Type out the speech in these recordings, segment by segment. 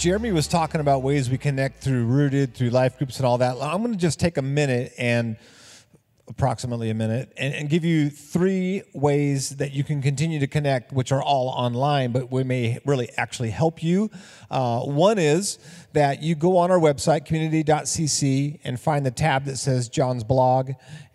Jeremy was talking about ways we connect through rooted, through life groups, and all that. I'm going to just take a minute and approximately a minute and, and, give you three ways that you can continue to connect, which are all online, but we may really actually help you. Uh, one is that you go on our website, community.cc, and find the tab that says John's blog,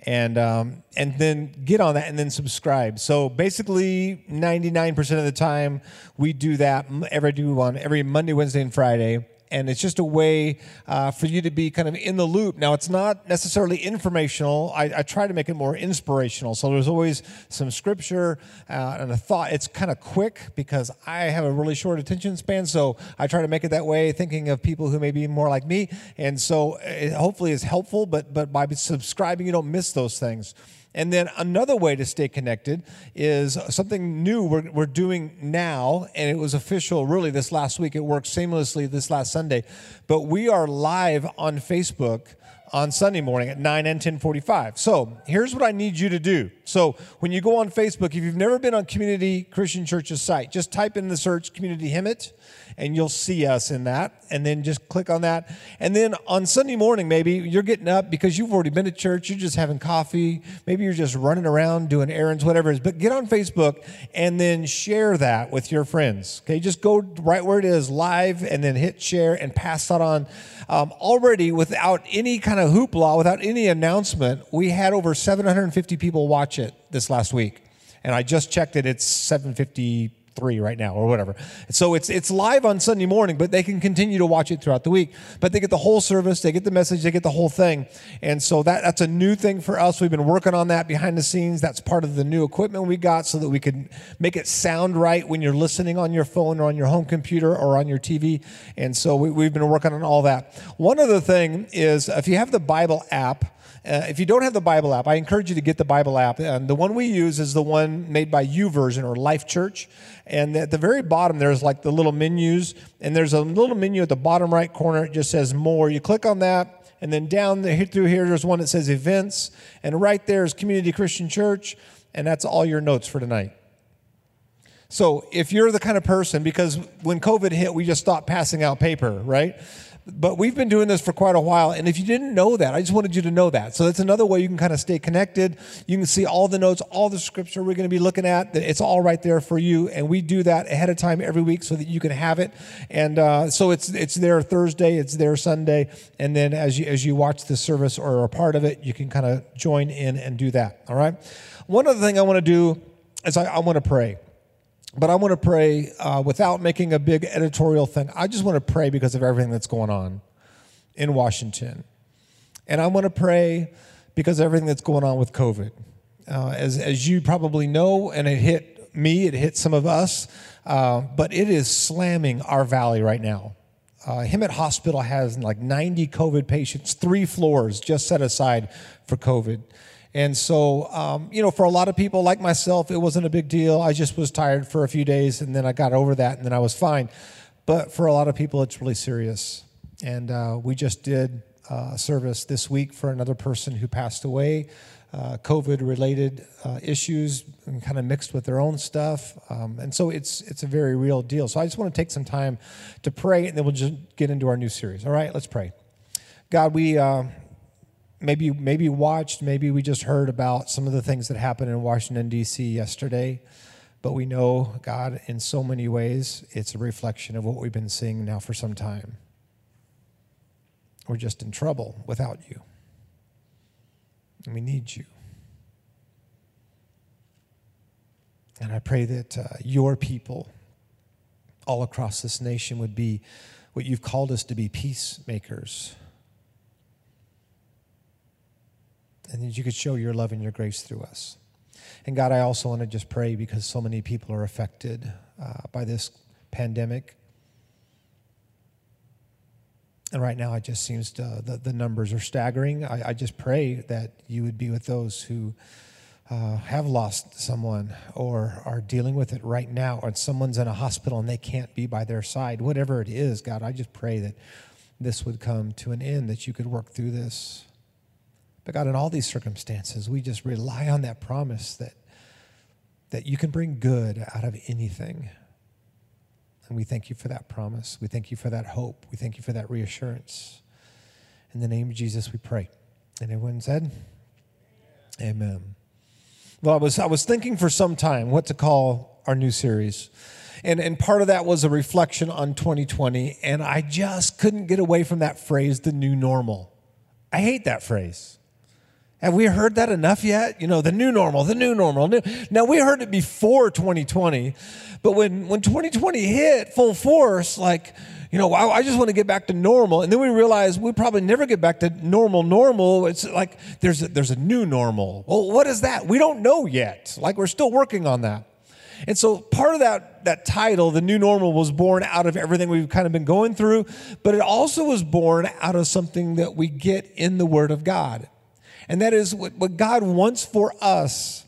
and um, and then get on that and then subscribe. So basically, 99% of the time we do that every do one every Monday, Wednesday, and Friday and it's just a way uh, for you to be kind of in the loop. Now, it's not necessarily informational. I, I try to make it more inspirational. So there's always some scripture uh, and a thought. It's kind of quick because I have a really short attention span, so I try to make it that way, thinking of people who may be more like me. And so it hopefully is helpful, but but by subscribing, you don't miss those things. And then another way to stay connected is something new we're, we're doing now, and it was official really this last week. It worked seamlessly this last Sunday. But we are live on Facebook on Sunday morning at 9 and 1045. So here's what I need you to do. So when you go on Facebook, if you've never been on Community Christian Church's site, just type in the search Community Hemet and you'll see us in that. And then just click on that. And then on Sunday morning, maybe you're getting up because you've already been to church, you're just having coffee, maybe you're just running around doing errands, whatever it is. But get on Facebook and then share that with your friends. Okay, just go right where it is live and then hit share and pass that on. Um, already, without any kind of hoopla, without any announcement, we had over 750 people watch it this last week. And I just checked it, it's 750 three right now or whatever. So it's it's live on Sunday morning, but they can continue to watch it throughout the week. But they get the whole service, they get the message, they get the whole thing. And so that that's a new thing for us. We've been working on that behind the scenes. That's part of the new equipment we got so that we can make it sound right when you're listening on your phone or on your home computer or on your TV. And so we, we've been working on all that. One other thing is if you have the Bible app, uh, if you don't have the Bible app, I encourage you to get the Bible app. And the one we use is the one made by YouVersion or Life Church. And at the very bottom, there's like the little menus, and there's a little menu at the bottom right corner. It just says more. You click on that, and then down the, through here, there's one that says events, and right there is Community Christian Church, and that's all your notes for tonight. So if you're the kind of person, because when COVID hit, we just stopped passing out paper, right? But we've been doing this for quite a while. And if you didn't know that, I just wanted you to know that. So that's another way you can kind of stay connected. You can see all the notes, all the scripture we're going to be looking at. It's all right there for you. And we do that ahead of time every week so that you can have it. And uh, so it's, it's there Thursday, it's there Sunday. And then as you, as you watch the service or are a part of it, you can kind of join in and do that. All right. One other thing I want to do is I, I want to pray. But I want to pray uh, without making a big editorial thing. I just want to pray because of everything that's going on in Washington. And I want to pray because of everything that's going on with COVID. Uh, as, as you probably know, and it hit me, it hit some of us, uh, but it is slamming our valley right now. Uh, Hemet Hospital has like 90 COVID patients, three floors just set aside for COVID. And so, um, you know, for a lot of people like myself, it wasn't a big deal. I just was tired for a few days and then I got over that and then I was fine. But for a lot of people, it's really serious. And uh, we just did uh, service this week for another person who passed away. Uh, COVID related uh, issues and kind of mixed with their own stuff. Um, and so it's, it's a very real deal. So I just want to take some time to pray and then we'll just get into our new series. All right, let's pray. God, we, uh, maybe maybe watched, maybe we just heard about some of the things that happened in Washington D.C. yesterday. But we know, God, in so many ways, it's a reflection of what we've been seeing now for some time. We're just in trouble without you. And we need you. And I pray that uh, your people all across this nation would be what you've called us to be peacemakers and that you could show your love and your grace through us. And God, I also want to just pray because so many people are affected uh, by this pandemic. And right now, it just seems to, the, the numbers are staggering. I, I just pray that you would be with those who uh, have lost someone or are dealing with it right now, or someone's in a hospital and they can't be by their side. Whatever it is, God, I just pray that this would come to an end, that you could work through this. But God, in all these circumstances, we just rely on that promise that, that you can bring good out of anything. And we thank you for that promise. We thank you for that hope. We thank you for that reassurance. In the name of Jesus, we pray. And everyone said, Amen. Well, I was, I was thinking for some time what to call our new series. And, and part of that was a reflection on 2020. And I just couldn't get away from that phrase, the new normal. I hate that phrase. Have we heard that enough yet? You know, the new normal, the new normal. Now, we heard it before 2020, but when, when 2020 hit full force, like, you know, I, I just want to get back to normal. And then we realized we probably never get back to normal, normal. It's like there's a, there's a new normal. Well, what is that? We don't know yet. Like, we're still working on that. And so part of that, that title, The New Normal, was born out of everything we've kind of been going through, but it also was born out of something that we get in the Word of God. And that is what, what God wants for us,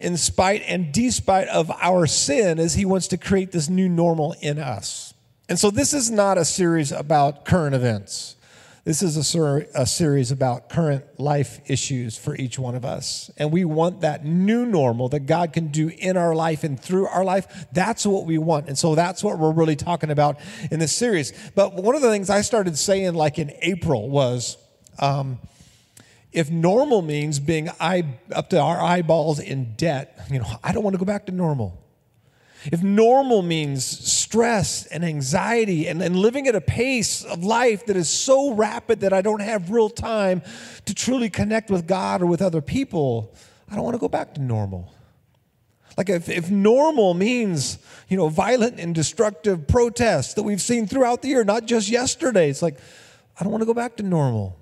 in spite and despite of our sin, is He wants to create this new normal in us. And so this is not a series about current events. This is a, ser- a, series about current life issues for each one of us. And we want that new normal that God can do in our life and through our life. That's what we want. And so that's what we're really talking about in this series. But one of the things I started saying, like in April, was um, if normal means being eye, up to our eyeballs in debt, you know, I don't want to go back to normal. If normal means stress and anxiety and, and living at a pace of life that is so rapid that I don't have real time to truly connect with God or with other people, I don't want to go back to normal. Like if, if normal means, you know, violent and destructive protests that we've seen throughout the year, not just yesterday, it's like, I don't want to go back to normal.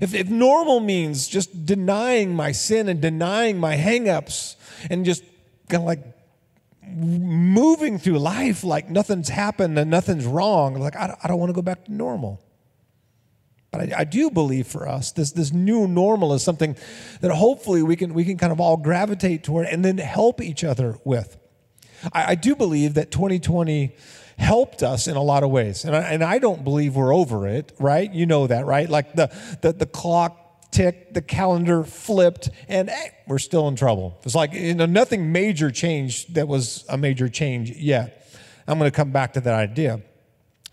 If, if normal means just denying my sin and denying my hangups and just kind of like moving through life like nothing's happened and nothing's wrong. Like, I, I don't want to go back to normal. But I, I, do believe for us, this, this new normal is something that hopefully we can, we can kind of all gravitate toward and then help each other with. I, I do believe that 2020 helped us in a lot of ways. And I, and I don't believe we're over it, right? You know that, right? Like the, the, the clock ticked, the calendar flipped, and hey, we're still in trouble. It's like you know, nothing major changed that was a major change yet. I'm going to come back to that idea.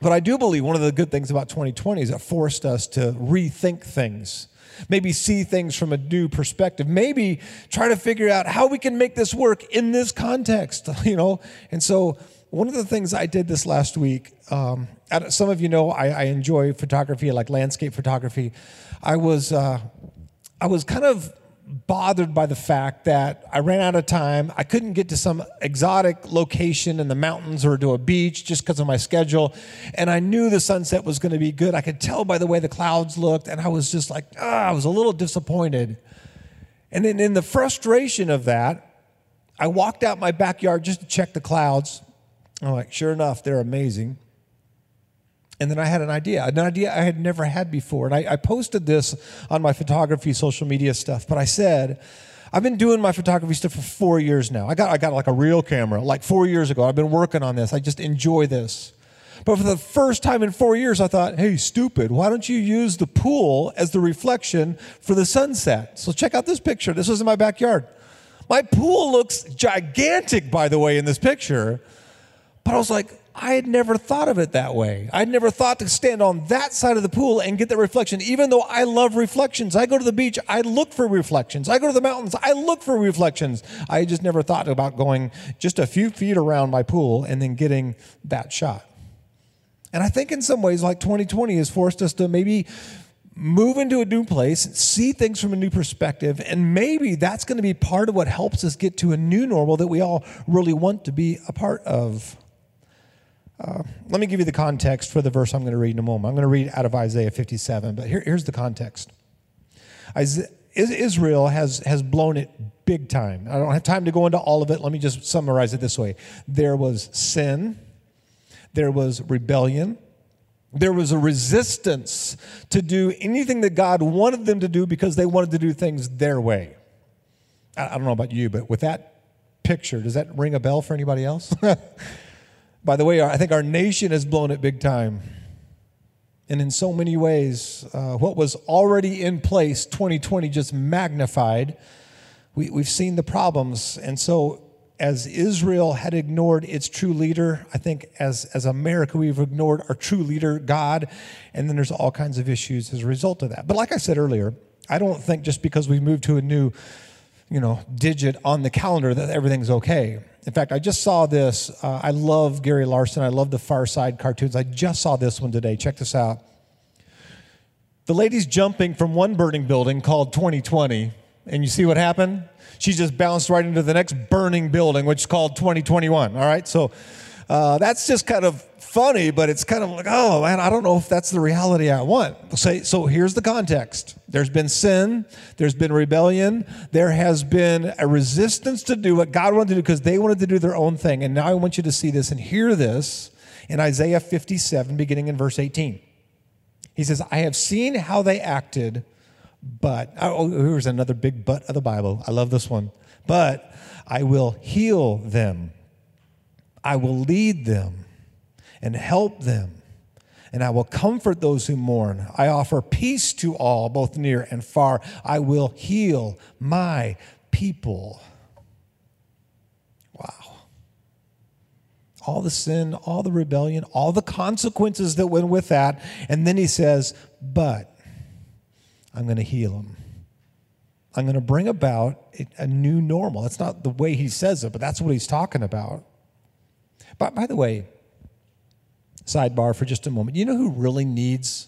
But I do believe one of the good things about 2020 is it forced us to rethink things. Maybe see things from a new perspective. Maybe try to figure out how we can make this work in this context, you know? And so, one of the things I did this last week, um, some of you know I, I enjoy photography, like landscape photography. I was, uh, I was kind of bothered by the fact that I ran out of time. I couldn't get to some exotic location in the mountains or to a beach just because of my schedule. And I knew the sunset was going to be good. I could tell by the way the clouds looked. And I was just like, ah, I was a little disappointed. And then in the frustration of that, I walked out my backyard just to check the clouds. I'm like, sure enough, they're amazing. And then I had an idea, an idea I had never had before. And I, I, posted this on my photography social media stuff, but I said, I've been doing my photography stuff for four years now. I got, I got like a real camera like four years ago. I've been working on this. I just enjoy this. But for the first time in four years, I thought, hey, stupid, why don't you use the pool as the reflection for the sunset? So check out this picture. This was in my backyard. My pool looks gigantic, by the way, in this picture. But I was like, I had never thought of it that way. I'd never thought to stand on that side of the pool and get that reflection. Even though I love reflections, I go to the beach, I look for reflections. I go to the mountains, I look for reflections. I just never thought about going just a few feet around my pool and then getting that shot. And I think in some ways, like 2020 has forced us to maybe move into a new place, see things from a new perspective, and maybe that's going to be part of what helps us get to a new normal that we all really want to be a part of. Uh, let me give you the context for the verse I'm going to read in a moment. I'm going to read out of Isaiah 57, but here, here's the context. Israel has, has blown it big time. I don't have time to go into all of it. Let me just summarize it this way there was sin, there was rebellion, there was a resistance to do anything that God wanted them to do because they wanted to do things their way. I don't know about you, but with that picture, does that ring a bell for anybody else? By the way, I think our nation has blown it big time. And in so many ways, uh, what was already in place, 2020 just magnified. We, we've seen the problems. And so, as Israel had ignored its true leader, I think as, as America, we've ignored our true leader, God. And then there's all kinds of issues as a result of that. But like I said earlier, I don't think just because we moved to a new, you know, digit on the calendar that everything's okay. In fact, I just saw this. Uh, I love Gary Larson. I love the Far Side cartoons. I just saw this one today. Check this out. The lady's jumping from one burning building called 2020, and you see what happened? She just bounced right into the next burning building, which is called 2021. All right, so uh, that's just kind of funny, but it's kind of like, oh man, I don't know if that's the reality I want. So, so here's the context there's been sin, there's been rebellion, there has been a resistance to do what God wanted to do because they wanted to do their own thing. And now I want you to see this and hear this in Isaiah 57, beginning in verse 18. He says, I have seen how they acted, but, oh, oh here's another big but of the Bible. I love this one. But I will heal them, I will lead them and help them, and I will comfort those who mourn. I offer peace to all, both near and far. I will heal my people. Wow. All the sin, all the rebellion, all the consequences that went with that. And then he says, But I'm going to heal them. I'm going to bring about a new normal. That's not the way he says it, but that's what he's talking about. But by the way, sidebar for just a moment. You know who really needs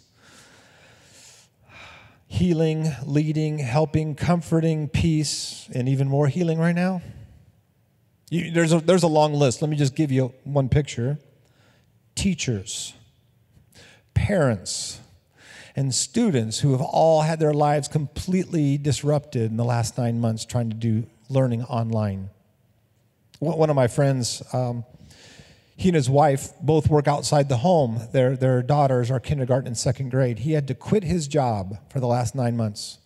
healing, leading, helping, comforting, peace, and even more healing right now? You, there's, a, there's a long list. Let me just give you one picture teachers, parents, and students who have all had their lives completely disrupted in the last nine months trying to do learning online. One of my friends, um, he and his wife both work outside the home. Their, their daughters are kindergarten and second grade. He had to quit his job for the last nine months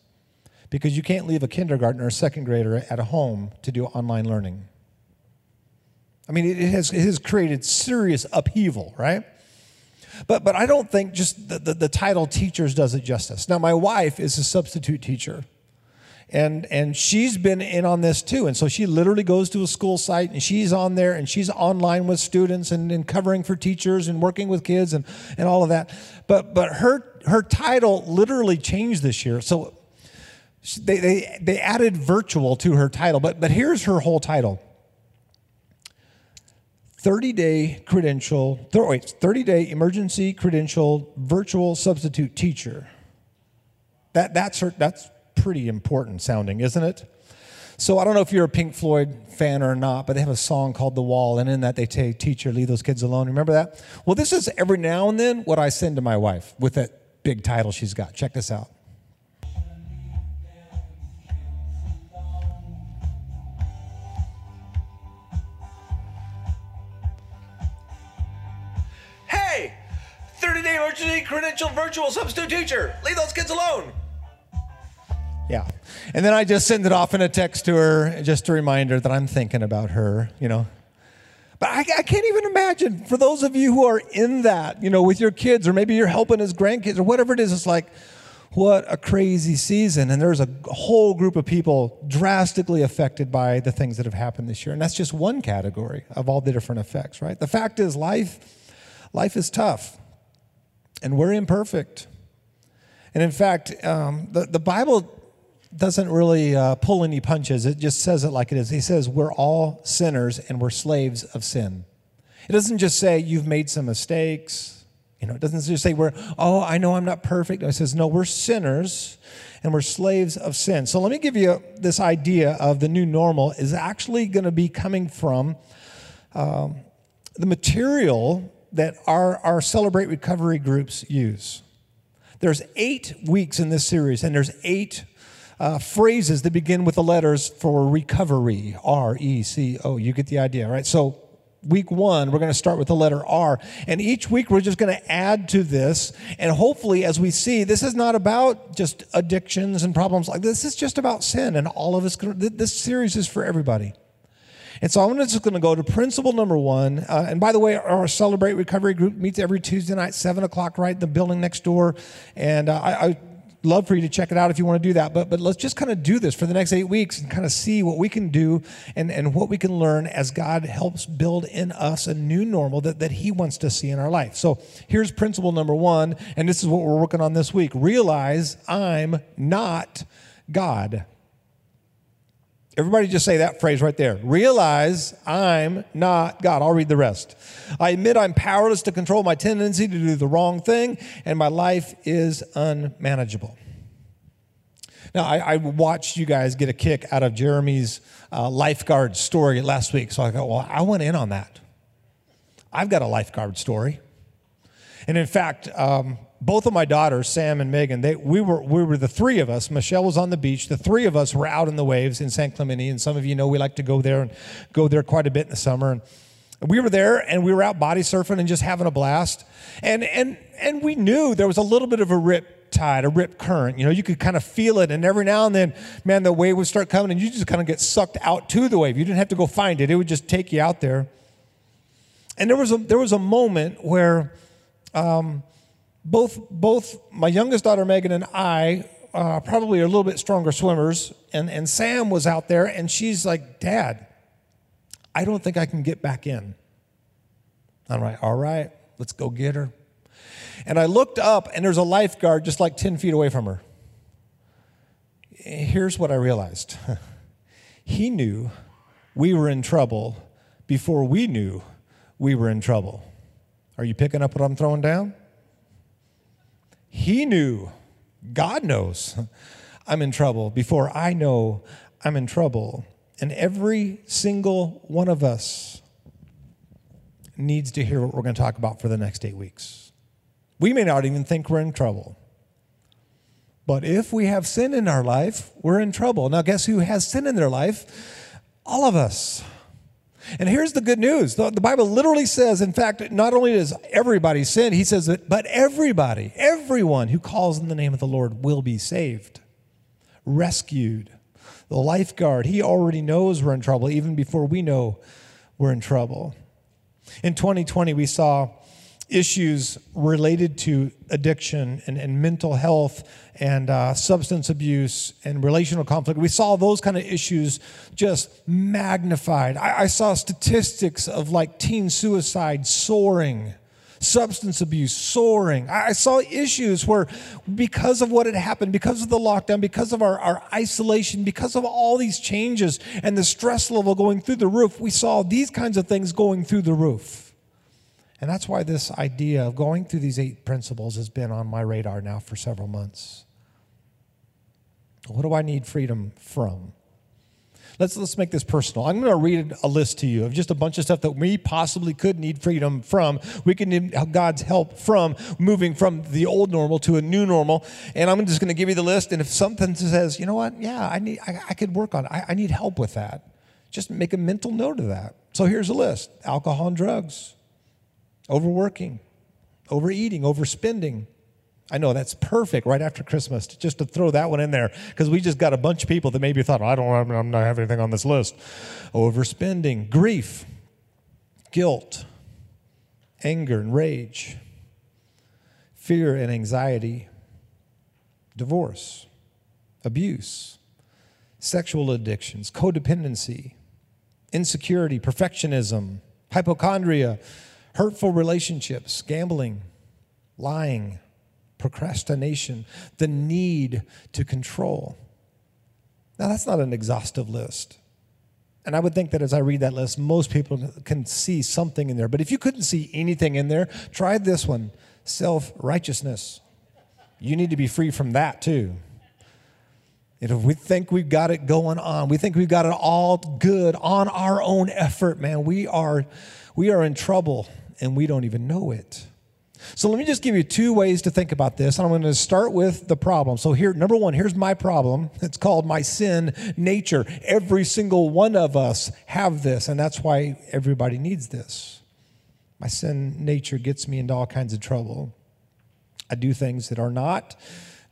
because you can't leave a kindergartner or a second grader at a home to do online learning. I mean, it has, it has created serious upheaval, right? But, but I don't think just the, the, the, title teachers does it justice. Now, my wife is a substitute teacher, and, and she's been in on this too. And so she literally goes to a school site and she's on there and she's online with students and, and covering for teachers and working with kids and, and all of that. But, but her, her title literally changed this year. So they, they, they added virtual to her title, but, but here's her whole title 30 day credential, wait, 30 day emergency credential virtual substitute teacher. That, that's, her, that's pretty important sounding, isn't it? So I don't know if you're a Pink Floyd fan or not, but they have a song called The Wall, and in that they say, Teacher, leave those kids alone. Remember that? Well, this is every now and then what I send to my wife with that big title she's got. Check this out. Hey, 30 day emergency credential virtual substitute teacher. Leave those kids alone. Yeah. And then I just send it off in a text to her, just a reminder that I'm thinking about her, you know. But I, I, can't even imagine for those of you who are in that, you know, with your kids, or maybe you're helping his grandkids, or whatever it is, it's like, what a crazy season. And there's a whole group of people drastically affected by the things that have happened this year. And that's just one category of all the different effects, right? The fact is, life, life is tough and we're imperfect. And in fact, um, the, the Bible doesn't really uh, pull any punches. It just says it like it is. He says, We're all sinners and we're slaves of sin. It doesn't just say you've made some mistakes. You know, it doesn't just say we're, oh, I know I'm not perfect. It says, no, we're sinners and we're slaves of sin. So let me give you this idea of the new normal is actually going to be coming from um, the material that our, our Celebrate Recovery groups use. There's eight weeks in this series, and there's eight uh, phrases that begin with the letters for recovery R E C O. You get the idea, right? So, week one, we're going to start with the letter R. And each week, we're just going to add to this. And hopefully, as we see, this is not about just addictions and problems like this. Is just about sin. And all of us, this series is for everybody. And so I'm just going to go to principle number one. Uh, and by the way, our Celebrate Recovery group meets every Tuesday night, 7 o'clock, right in the building next door. And uh, I, I love for you to check it out if you want to do that. But, but let's just kind of do this for the next eight weeks and kind of see what we can do and, and what we can learn as God helps build in us a new normal that, that He wants to see in our life. So here's principle number one, and this is what we're working on this week realize I'm not God. Everybody just say that phrase right there. Realize I'm not God. I'll read the rest. I admit I'm powerless to control my tendency to do the wrong thing, and my life is unmanageable. Now, I, I watched you guys get a kick out of Jeremy's uh, lifeguard story last week, so I thought, well, I went in on that. I've got a lifeguard story. And in fact, um, both of my daughters, Sam and Megan, they, we, were, we were the three of us. Michelle was on the beach. The three of us were out in the waves in San Clemente. And some of you know we like to go there and go there quite a bit in the summer. And we were there and we were out body surfing and just having a blast. And, and, and we knew there was a little bit of a rip tide, a rip current. You know, you could kind of feel it. And every now and then, man, the wave would start coming and you just kind of get sucked out to the wave. You didn't have to go find it, it would just take you out there. And there was a, there was a moment where, um, both, both my youngest daughter Megan and I uh, probably are a little bit stronger swimmers, and, and Sam was out there, and she's like, Dad, I don't think I can get back in. I'm like, all right, let's go get her. And I looked up, and there's a lifeguard just like 10 feet away from her. Here's what I realized he knew we were in trouble before we knew we were in trouble. Are you picking up what I'm throwing down? He knew, God knows, I'm in trouble before I know I'm in trouble. And every single one of us needs to hear what we're going to talk about for the next eight weeks. We may not even think we're in trouble. But if we have sin in our life, we're in trouble. Now, guess who has sin in their life? All of us. And here's the good news the, the, Bible literally says, in fact, not only does everybody sin, he says that, but everybody, everyone who calls in the name of the Lord will be saved, rescued. The lifeguard, he already knows we're in trouble even before we know we're in trouble. In 2020, we saw issues related to addiction and, and mental health and uh, substance abuse and relational conflict. We saw those kind of issues just magnified. I, I saw statistics of like teen suicide soaring substance abuse soaring. I saw issues where, because of what had happened, because of the lockdown, because of our, our isolation, because of all these changes and the stress level going through the roof, we saw these kinds of things going through the roof. And that's why this idea of going through these eight principles has been on my radar now for several months. What do I need freedom from? Let's, let's make this personal. I'm going to read a list to you of just a bunch of stuff that we possibly could need freedom from. We can need God's help from moving from the old normal to a new normal. And I'm just going to give you the list. And if something says, you know what, yeah, I, need, I, I could work on it, I, I need help with that, just make a mental note of that. So here's a list alcohol and drugs, overworking, overeating, overspending. I know that's perfect right after Christmas just to throw that one in there because we just got a bunch of people that maybe thought, I don't, I'm not have anything on this list. Overspending, grief, guilt, anger and rage, fear and anxiety, divorce, abuse, sexual addictions, codependency, insecurity, perfectionism, hypochondria hurtful relationships, gambling, lying, procrastination, the need to control. Now, that's not an exhaustive list. And I would think that as I read that list, most people can see something in there. But if you couldn't see anything in there, try this one self righteousness. You need to be free from that too. And if we think we've got it going on, we think we've got it all good on our own effort, man, we are, we are in trouble and we don't even know it. So let me just give you two ways to think about this. I'm going to start with the problem. So here, number one, here's my problem. It's called my sin nature. Every single one of us have this, and that's why everybody needs this. My sin nature gets me into all kinds of trouble. I do things that are not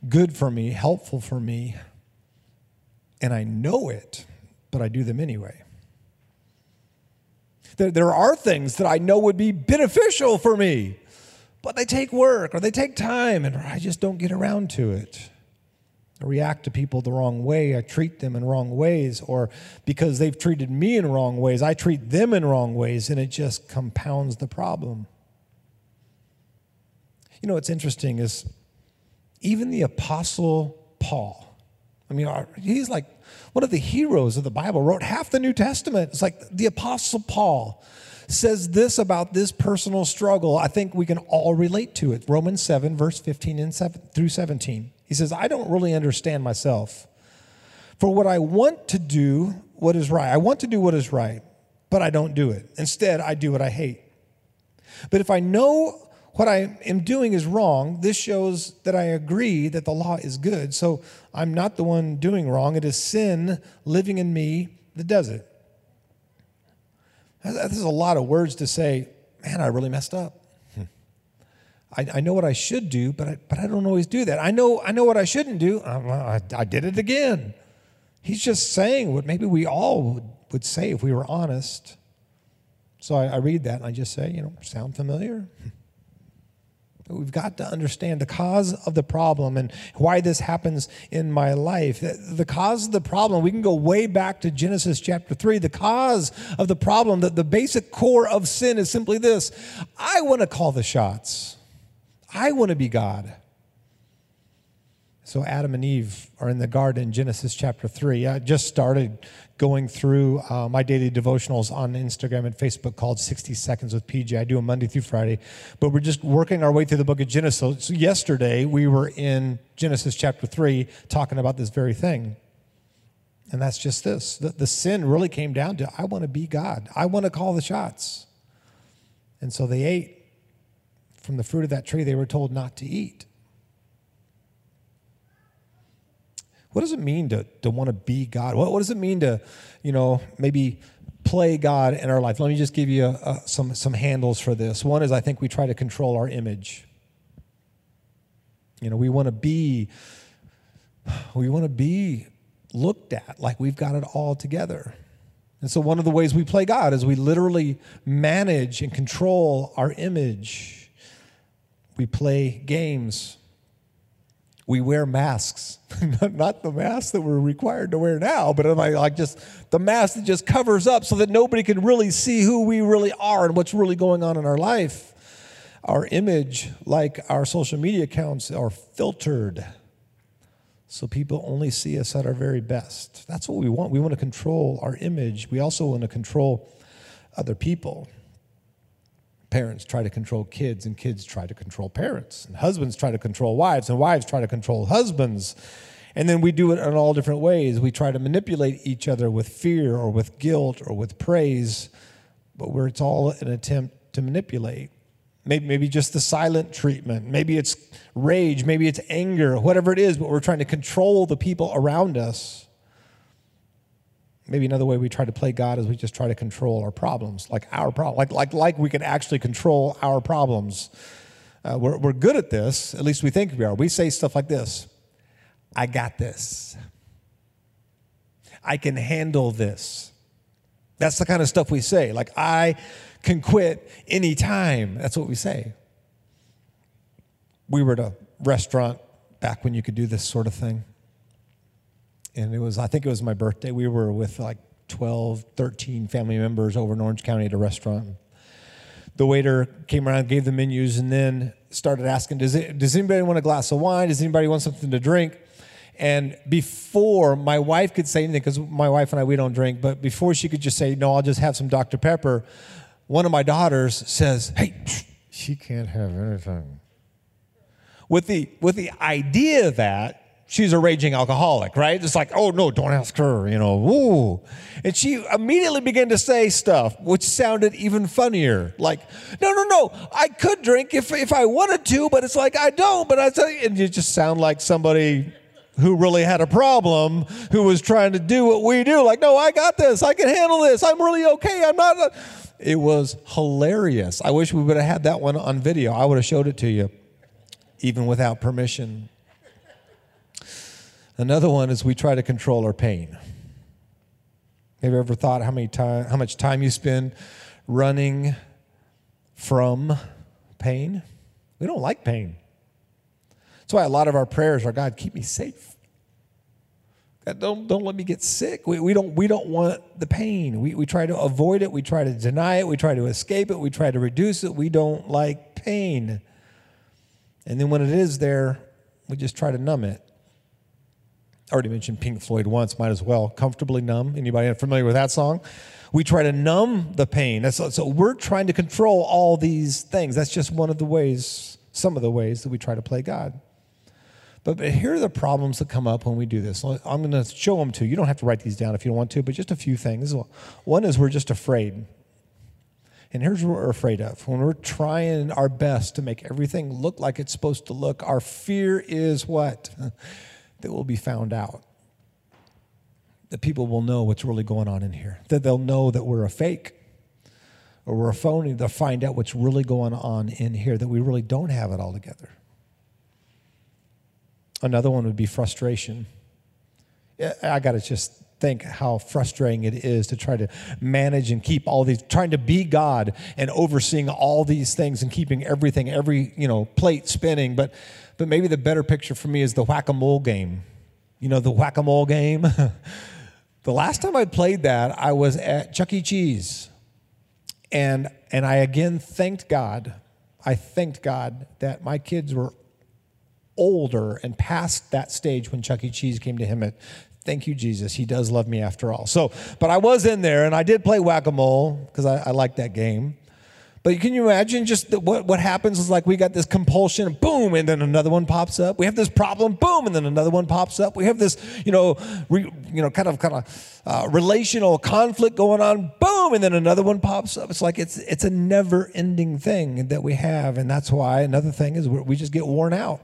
good for me, helpful for me, and I know it, but I do them anyway. There, there are things that I know would be beneficial for me, but they take work or they take time, and I just don't get around to it. I react to people the wrong way. I treat them in wrong ways. Or because they've treated me in wrong ways, I treat them in wrong ways, and it just compounds the problem. You know what's interesting is even the Apostle Paul, I mean, he's like one of the heroes of the Bible, wrote half the New Testament. It's like the Apostle Paul says this about this personal struggle. I think we can all relate to it. Romans 7, verse 15 and 7 through 17. He says, I don't really understand myself. For what I want to do, what is right. I want to do what is right, but I don't do it. Instead, I do what I hate. But if I know what I am doing is wrong, this shows that I agree that the law is good. So I'm not the one doing wrong. It is sin living in me that does it. This is a lot of words to say, man, I really messed up. I, I, know what I should do, but I, but I don't always do that. I know, I know what I shouldn't do. Uh, I, I did it again. He's just saying what maybe we all would, would say if we were honest. So I, I read that and I just say, you know, sound familiar? We've got to understand the cause of the problem and why this happens in my life. The cause of the problem, we can go way back to Genesis chapter 3. The cause of the problem, that the basic core of sin is simply this I want to call the shots, I want to be God. So Adam and Eve are in the garden, Genesis chapter 3. I just started going through uh, my daily devotionals on Instagram and Facebook called 60 Seconds with PJ. I do them Monday through Friday, but we're just working our way through the book of Genesis. So yesterday, we were in Genesis chapter 3 talking about this very thing. And that's just this the, the sin really came down to I want to be God, I want to call the shots. And so they ate from the fruit of that tree they were told not to eat. What does it mean to, to want to be God? What, what does it mean to, you know, maybe play God in our life? Let me just give you some, some handles for this. One is I think we try to control our image. You know, we want to be, we want to be looked at like we've got it all together. And so, one of the ways we play God is we literally manage and control our image. We play games we wear masks. Not the mask that we're required to wear now, but like just the mask that just covers up so that nobody can really see who we really are and what's really going on in our life. Our image, like our social media accounts, are filtered. So people only see us at our very best. That's what we want. We want to control our image. We also want to control other people. Parents try to control kids, and kids try to control parents. And husbands try to control wives, and wives try to control husbands. And then we do it in all different ways. We try to manipulate each other with fear or with guilt or with praise, but where it's all an attempt to manipulate. Maybe, maybe just the silent treatment. Maybe it's rage. Maybe it's anger. Whatever it is, but we're trying to control the people around us. Maybe another way we try to play God is we just try to control our problems, like our problem, like, like, like we can actually control our problems. Uh, we're, we're good at this, at least we think we are. We say stuff like this I got this. I can handle this. That's the kind of stuff we say. Like, I can quit anytime. That's what we say. We were at a restaurant back when you could do this sort of thing and it was I think it was my birthday. We were with like 12, 13 family members over in Orange County at a restaurant. The waiter came around, gave the menus, and then started asking, "Does it, does anybody want a glass of wine? Does anybody want something to drink?" And before my wife could say anything, because my wife and I we don't drink, but before she could just say, "No, I'll just have some Dr Pepper," one of my daughters says, "Hey, she can't have anything." With the with the idea that she's a raging alcoholic, right? It's like, oh no, don't ask her, you know, woo. And she immediately began to say stuff which sounded even funnier. Like, no, no, no, I could drink if, if I wanted to, but it's like I don't, but I you, and you just sound like somebody who really had a problem, who was trying to do what we do. Like, no, I got this, I can handle this, I'm really okay, I'm not. A... It was hilarious. I wish we would have had that one on video. I would have showed it to you, even without permission. Another one is we try to control our pain. Have you ever thought how, many time, how much time you spend running from pain? We don't like pain. That's why a lot of our prayers are God, keep me safe. God, Don't, don't let me get sick. We, we, don't, we don't want the pain. We, we try to avoid it. We try to deny it. We try to escape it. We try to reduce it. We don't like pain. And then when it is there, we just try to numb it. Already mentioned Pink Floyd once, might as well. Comfortably numb. Anybody familiar with that song? We try to numb the pain. So we're trying to control all these things. That's just one of the ways, some of the ways that we try to play God. But, but here are the problems that come up when we do this. I'm going to show them to you. You don't have to write these down if you don't want to, but just a few things. One is we're just afraid. And here's what we're afraid of. When we're trying our best to make everything look like it's supposed to look, our fear is what? that we'll be found out. That people will know what's really going on in here. That they'll know that we're a fake or we're a phony. They'll find out what's really going on in here, that we really don't have it all together. Another one would be frustration. I got to just think how frustrating it is to try to manage and keep all these trying to be god and overseeing all these things and keeping everything every you know plate spinning but but maybe the better picture for me is the whack-a-mole game you know the whack-a-mole game the last time i played that i was at chuck e cheese and and i again thanked god i thanked god that my kids were older and past that stage when Chuck E. Cheese came to him at Thank you, Jesus. He does love me after all. So, but I was in there and I did play whack a mole because I, I like that game. But can you imagine just the, what, what happens is like we got this compulsion, boom, and then another one pops up. We have this problem, boom, and then another one pops up. We have this, you know, re, you know, kind of kind of uh, relational conflict going on, boom, and then another one pops up. It's like it's it's a never-ending thing that we have, and that's why another thing is we just get worn out.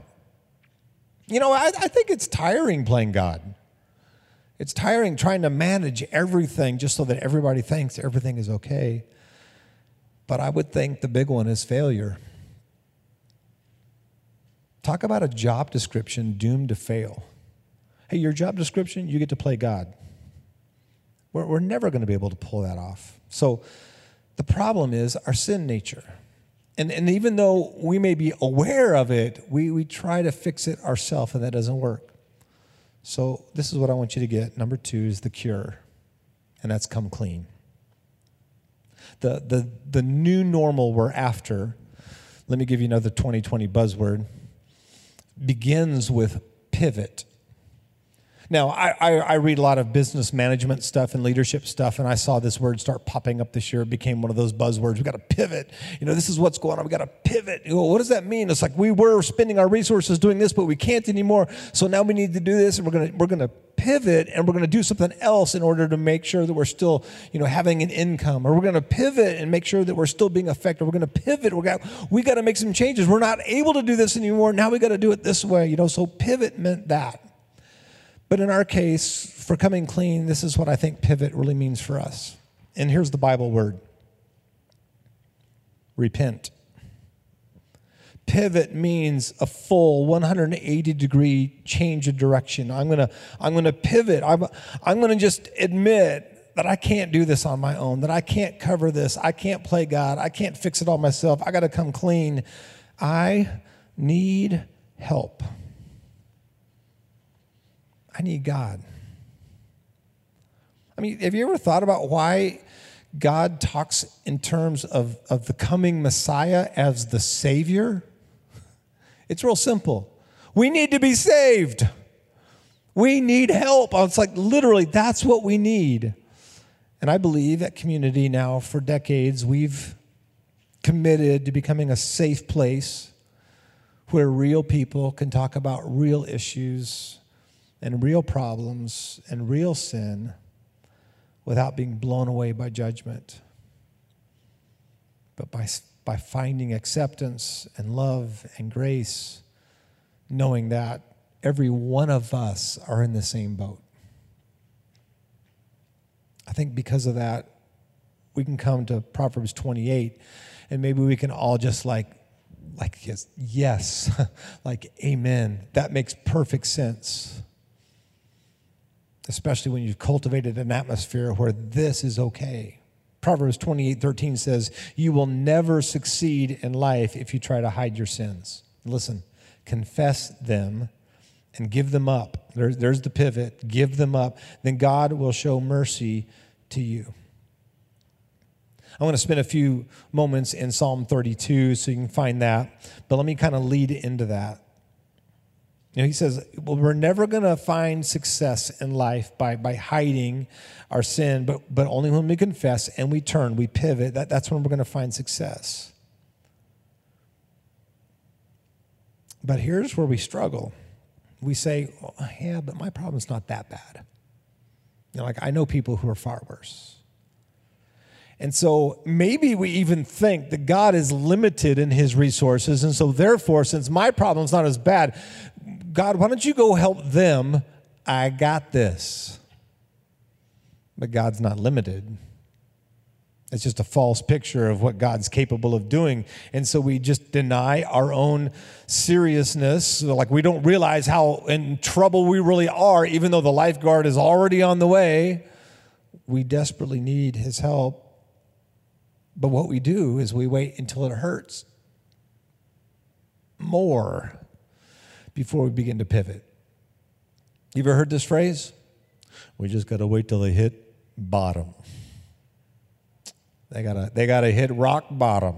You know, I, I think it's tiring playing God. It's tiring trying to manage everything just so that everybody thinks everything is okay. But I would think the big one is failure. Talk about a job description doomed to fail. Hey, your job description, you get to play God. We're, we're never going to be able to pull that off. So the problem is our sin nature. And, and even though we may be aware of it, we, we try to fix it ourselves, and that doesn't work. So, this is what I want you to get. Number two is the cure, and that's come clean. The, the, the new normal we're after, let me give you another 2020 buzzword, begins with pivot. Now, I, I, I, read a lot of business management stuff and leadership stuff, and I saw this word start popping up this year. It became one of those buzzwords. We've got to pivot. You know, this is what's going on. We've got to pivot. You what does that mean? It's like we were spending our resources doing this, but we can't anymore. So now we need to do this, and we're gonna we're gonna pivot, and we're gonna do something else in order to make sure that we're still, you know, having an income, or we're gonna pivot and make sure that we're still being effective. We're gonna pivot. We got we got to make some changes. We're not able to do this anymore. Now we got to do it this way. You know, so pivot meant that. But in our case, for coming clean, this is what I think pivot really means for us. And here's the Bible word repent. Pivot means a full 180 degree change of direction. I'm gonna, I'm gonna pivot. I'm, I'm gonna just admit that I can't do this on my own, that I can't cover this, I can't play God, I can't fix it all myself. I gotta come clean. I need help. I need God. I mean, have you ever thought about why God talks in terms of, of the coming Messiah as the Savior? It's real simple. We need to be saved. We need help. Oh, it's like literally, that's what we need. And I believe at Community now, for decades, we've committed to becoming a safe place where real people can talk about real issues and real problems and real sin without being blown away by judgment, but by, by finding acceptance and love and grace, knowing that every one of us are in the same boat. I think because of that, we can come to Proverbs 28 and maybe we can all just like, like, yes, yes, like, amen. That makes perfect sense especially when you've cultivated an atmosphere where this is okay. Proverbs 28 13 says, You will never succeed in life if you try to hide your sins. Listen, confess them and give them up. There's, there's the pivot. Give them up. Then God will show mercy to you. I want to spend a few moments in Psalm 32 so you can find that. But let me kind of lead into that. You know, he says, well, we're never going to find success in life by, by hiding our sin, but, but only when we confess and we turn, we pivot, that, that's when we're going to find success. But here's where we struggle. We say, well, yeah, but my problem's not that bad. You know, like, I know people who are far worse. And so maybe we even think that God is limited in his resources. And so, therefore, since my problem's not as bad, God, why don't you go help them? I got this. But God's not limited. It's just a false picture of what God's capable of doing. And so we just deny our own seriousness. Like we don't realize how in trouble we really are, even though the lifeguard is already on the way. We desperately need his help. But what we do is we wait until it hurts more before we begin to pivot. You ever heard this phrase? We just got to wait till they hit bottom. They got to they got to hit rock bottom.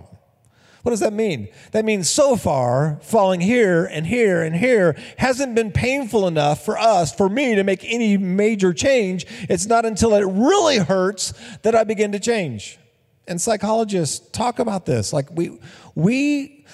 What does that mean? That means so far, falling here and here and here hasn't been painful enough for us, for me to make any major change. It's not until it really hurts that I begin to change. And psychologists talk about this. Like we we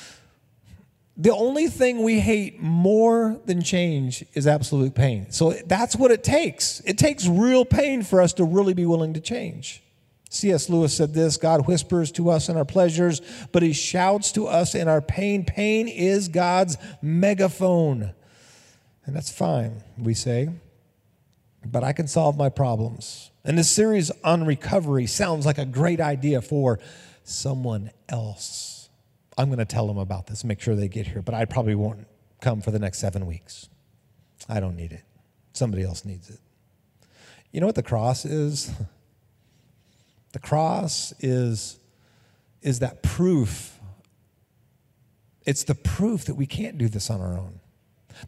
the only thing we hate more than change is absolute pain. So that's what it takes. It takes real pain for us to really be willing to change. C.S. Lewis said this God whispers to us in our pleasures, but he shouts to us in our pain. Pain is God's megaphone. And that's fine, we say. But I can solve my problems. And this series on recovery sounds like a great idea for someone else. I'm going to tell them about this, make sure they get here, but I probably won't come for the next seven weeks. I don't need it. Somebody else needs it. You know what the cross is? The cross is, is that proof. It's the proof that we can't do this on our own.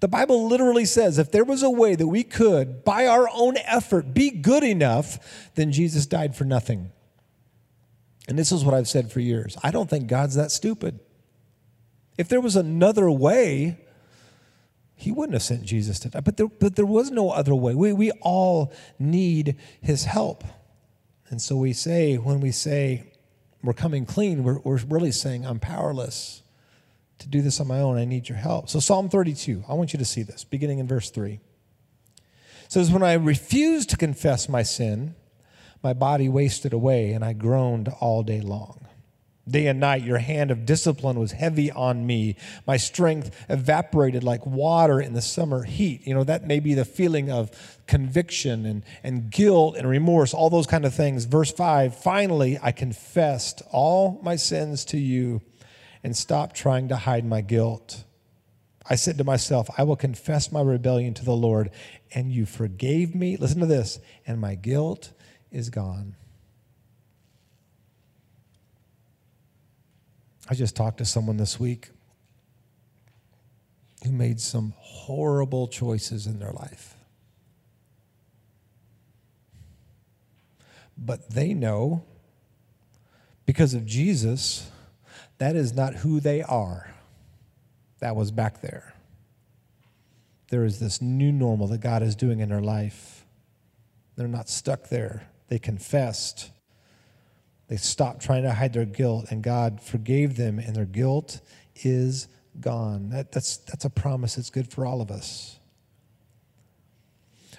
The Bible literally says if there was a way that we could, by our own effort, be good enough, then Jesus died for nothing. And this is what I've said for years I don't think God's that stupid. If there was another way, he wouldn't have sent Jesus to die. But there, but there was no other way. We, we all need his help. And so we say, when we say we're coming clean, we're, we're really saying, I'm powerless to do this on my own. I need your help. So, Psalm 32, I want you to see this, beginning in verse 3. It says, When I refused to confess my sin, my body wasted away, and I groaned all day long. Day and night, your hand of discipline was heavy on me. My strength evaporated like water in the summer heat. You know, that may be the feeling of conviction and, and guilt and remorse, all those kind of things. Verse 5 Finally, I confessed all my sins to you and stopped trying to hide my guilt. I said to myself, I will confess my rebellion to the Lord, and you forgave me. Listen to this, and my guilt is gone. I just talked to someone this week who made some horrible choices in their life. But they know because of Jesus, that is not who they are. That was back there. There is this new normal that God is doing in their life. They're not stuck there. They confessed they stopped trying to hide their guilt, and God forgave them, and their guilt is gone. That, that's, that's a promise that's good for all of us.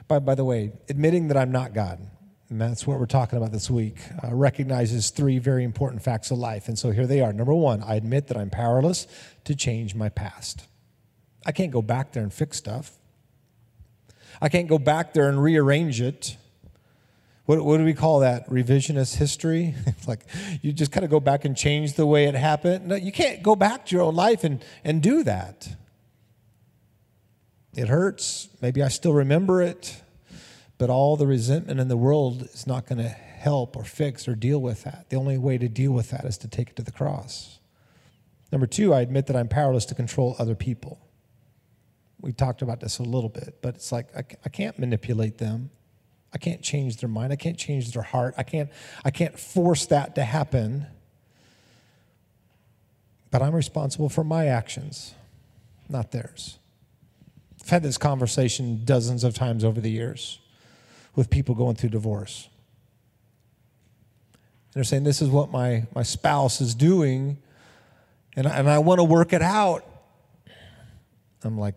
By, by the way, admitting that I'm not God, and that's what we're talking about this week, uh, recognizes three very important facts of life. And so here they are. Number one, I admit that I'm powerless to change my past. I can't go back there and fix stuff. I can't go back there and rearrange it. What, what do we call that? Revisionist history? like you just kind of go back and change the way it happened. No, you can't go back to your own life and, and do that. It hurts. Maybe I still remember it, but all the resentment in the world is not going to help or fix or deal with that. The only way to deal with that is to take it to the cross. Number two, I admit that I'm powerless to control other people. We talked about this a little bit, but it's like I, I can't manipulate them. I can't change their mind. I can't change their heart. I can't, I can't force that to happen. But I'm responsible for my actions, not theirs. I've had this conversation dozens of times over the years with people going through divorce. And they're saying, This is what my, my spouse is doing, and I, and I want to work it out. I'm like,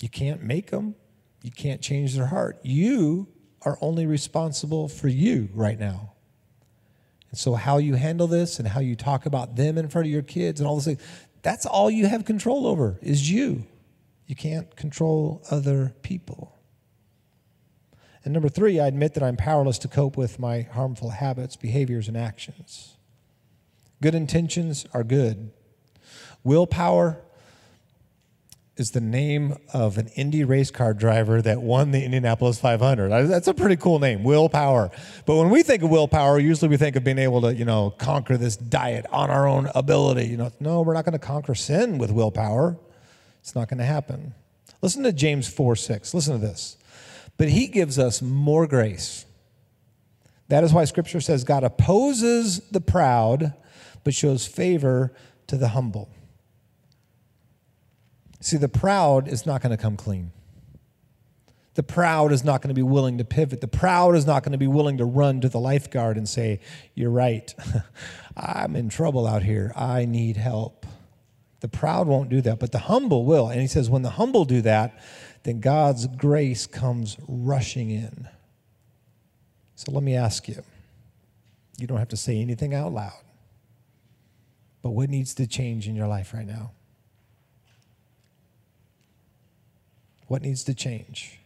You can't make them, you can't change their heart. You are only responsible for you right now. And so, how you handle this and how you talk about them in front of your kids and all things, that's all you have control over is you. You can't control other people. And number three, I admit that I'm powerless to cope with my harmful habits, behaviors, and actions. Good intentions are good. Willpower is the name of an Indy race car driver that won the Indianapolis 500. That's a pretty cool name, Willpower. But when we think of willpower, usually we think of being able to, you know, conquer this diet on our own ability. You know, no, we're not going to conquer sin with willpower. It's not going to happen. Listen to James 4 6. Listen to this. But he gives us more grace. That is why scripture says God opposes the proud, but shows favor to the humble. See, the proud is not going to come clean. The proud is not going to be willing to pivot. The proud is not going to be willing to run to the lifeguard and say, You're right. I'm in trouble out here. I need help. The proud won't do that, but the humble will. And he says, when the humble do that, then God's grace comes rushing in. So let me ask you you don't have to say anything out loud, but what needs to change in your life right now? What needs to change?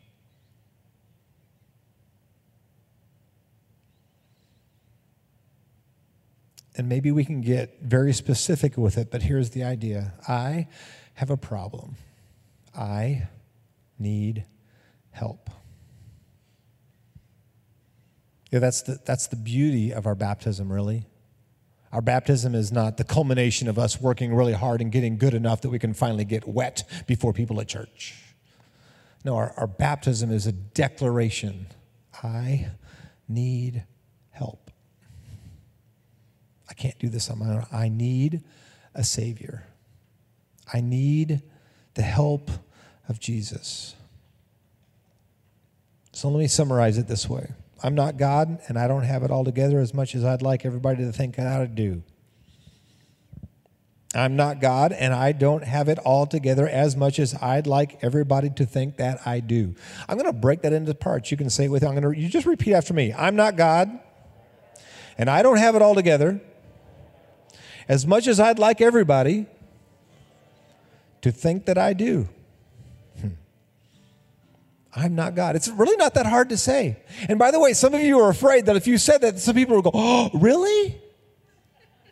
and maybe we can get very specific with it, but here's the idea I have a problem. I need help. Yeah, that's the, that's the beauty of our baptism, really. Our baptism is not the culmination of us working really hard and getting good enough that we can finally get wet before people at church. No, our, our baptism is a declaration I need help. I can't do this on my own. I need a Savior. I need the help of Jesus. So let me summarize it this way I'm not God, and I don't have it all together as much as I'd like everybody to think I ought to do. I'm not God, and I don't have it all together as much as I'd like everybody to think that I do. I'm going to break that into parts. You can say it with. I'm going to. You just repeat after me. I'm not God, and I don't have it all together as much as I'd like everybody to think that I do. Hmm. I'm not God. It's really not that hard to say. And by the way, some of you are afraid that if you said that, some people will go, Oh, really?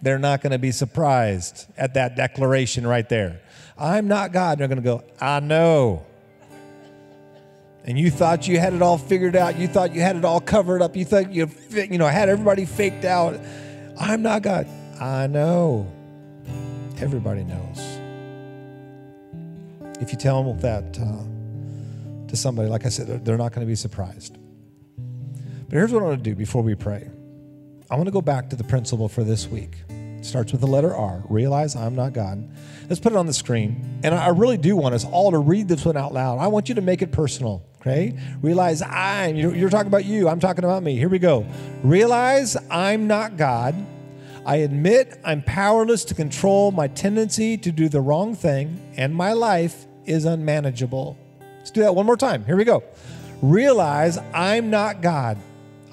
They're not going to be surprised at that declaration right there. I'm not God. They're going to go, I know. And you thought you had it all figured out. You thought you had it all covered up. You thought you, you know, had everybody faked out. I'm not God. I know. Everybody knows. If you tell them that uh, to somebody, like I said, they're not going to be surprised. But here's what I want to do before we pray. I want to go back to the principle for this week. It starts with the letter R. Realize I'm not God. Let's put it on the screen. And I really do want us all to read this one out loud. I want you to make it personal. Okay? Realize I'm, you're talking about you, I'm talking about me. Here we go. Realize I'm not God. I admit I'm powerless to control my tendency to do the wrong thing, and my life is unmanageable. Let's do that one more time. Here we go. Realize I'm not God.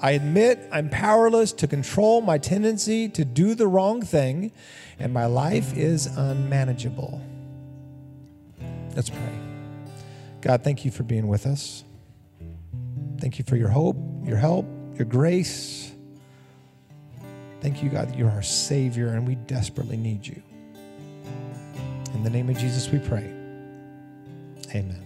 I admit I'm powerless to control my tendency to do the wrong thing, and my life is unmanageable. Let's pray. God, thank you for being with us. Thank you for your hope, your help, your grace. Thank you, God, that you're our Savior and we desperately need you. In the name of Jesus, we pray. Amen.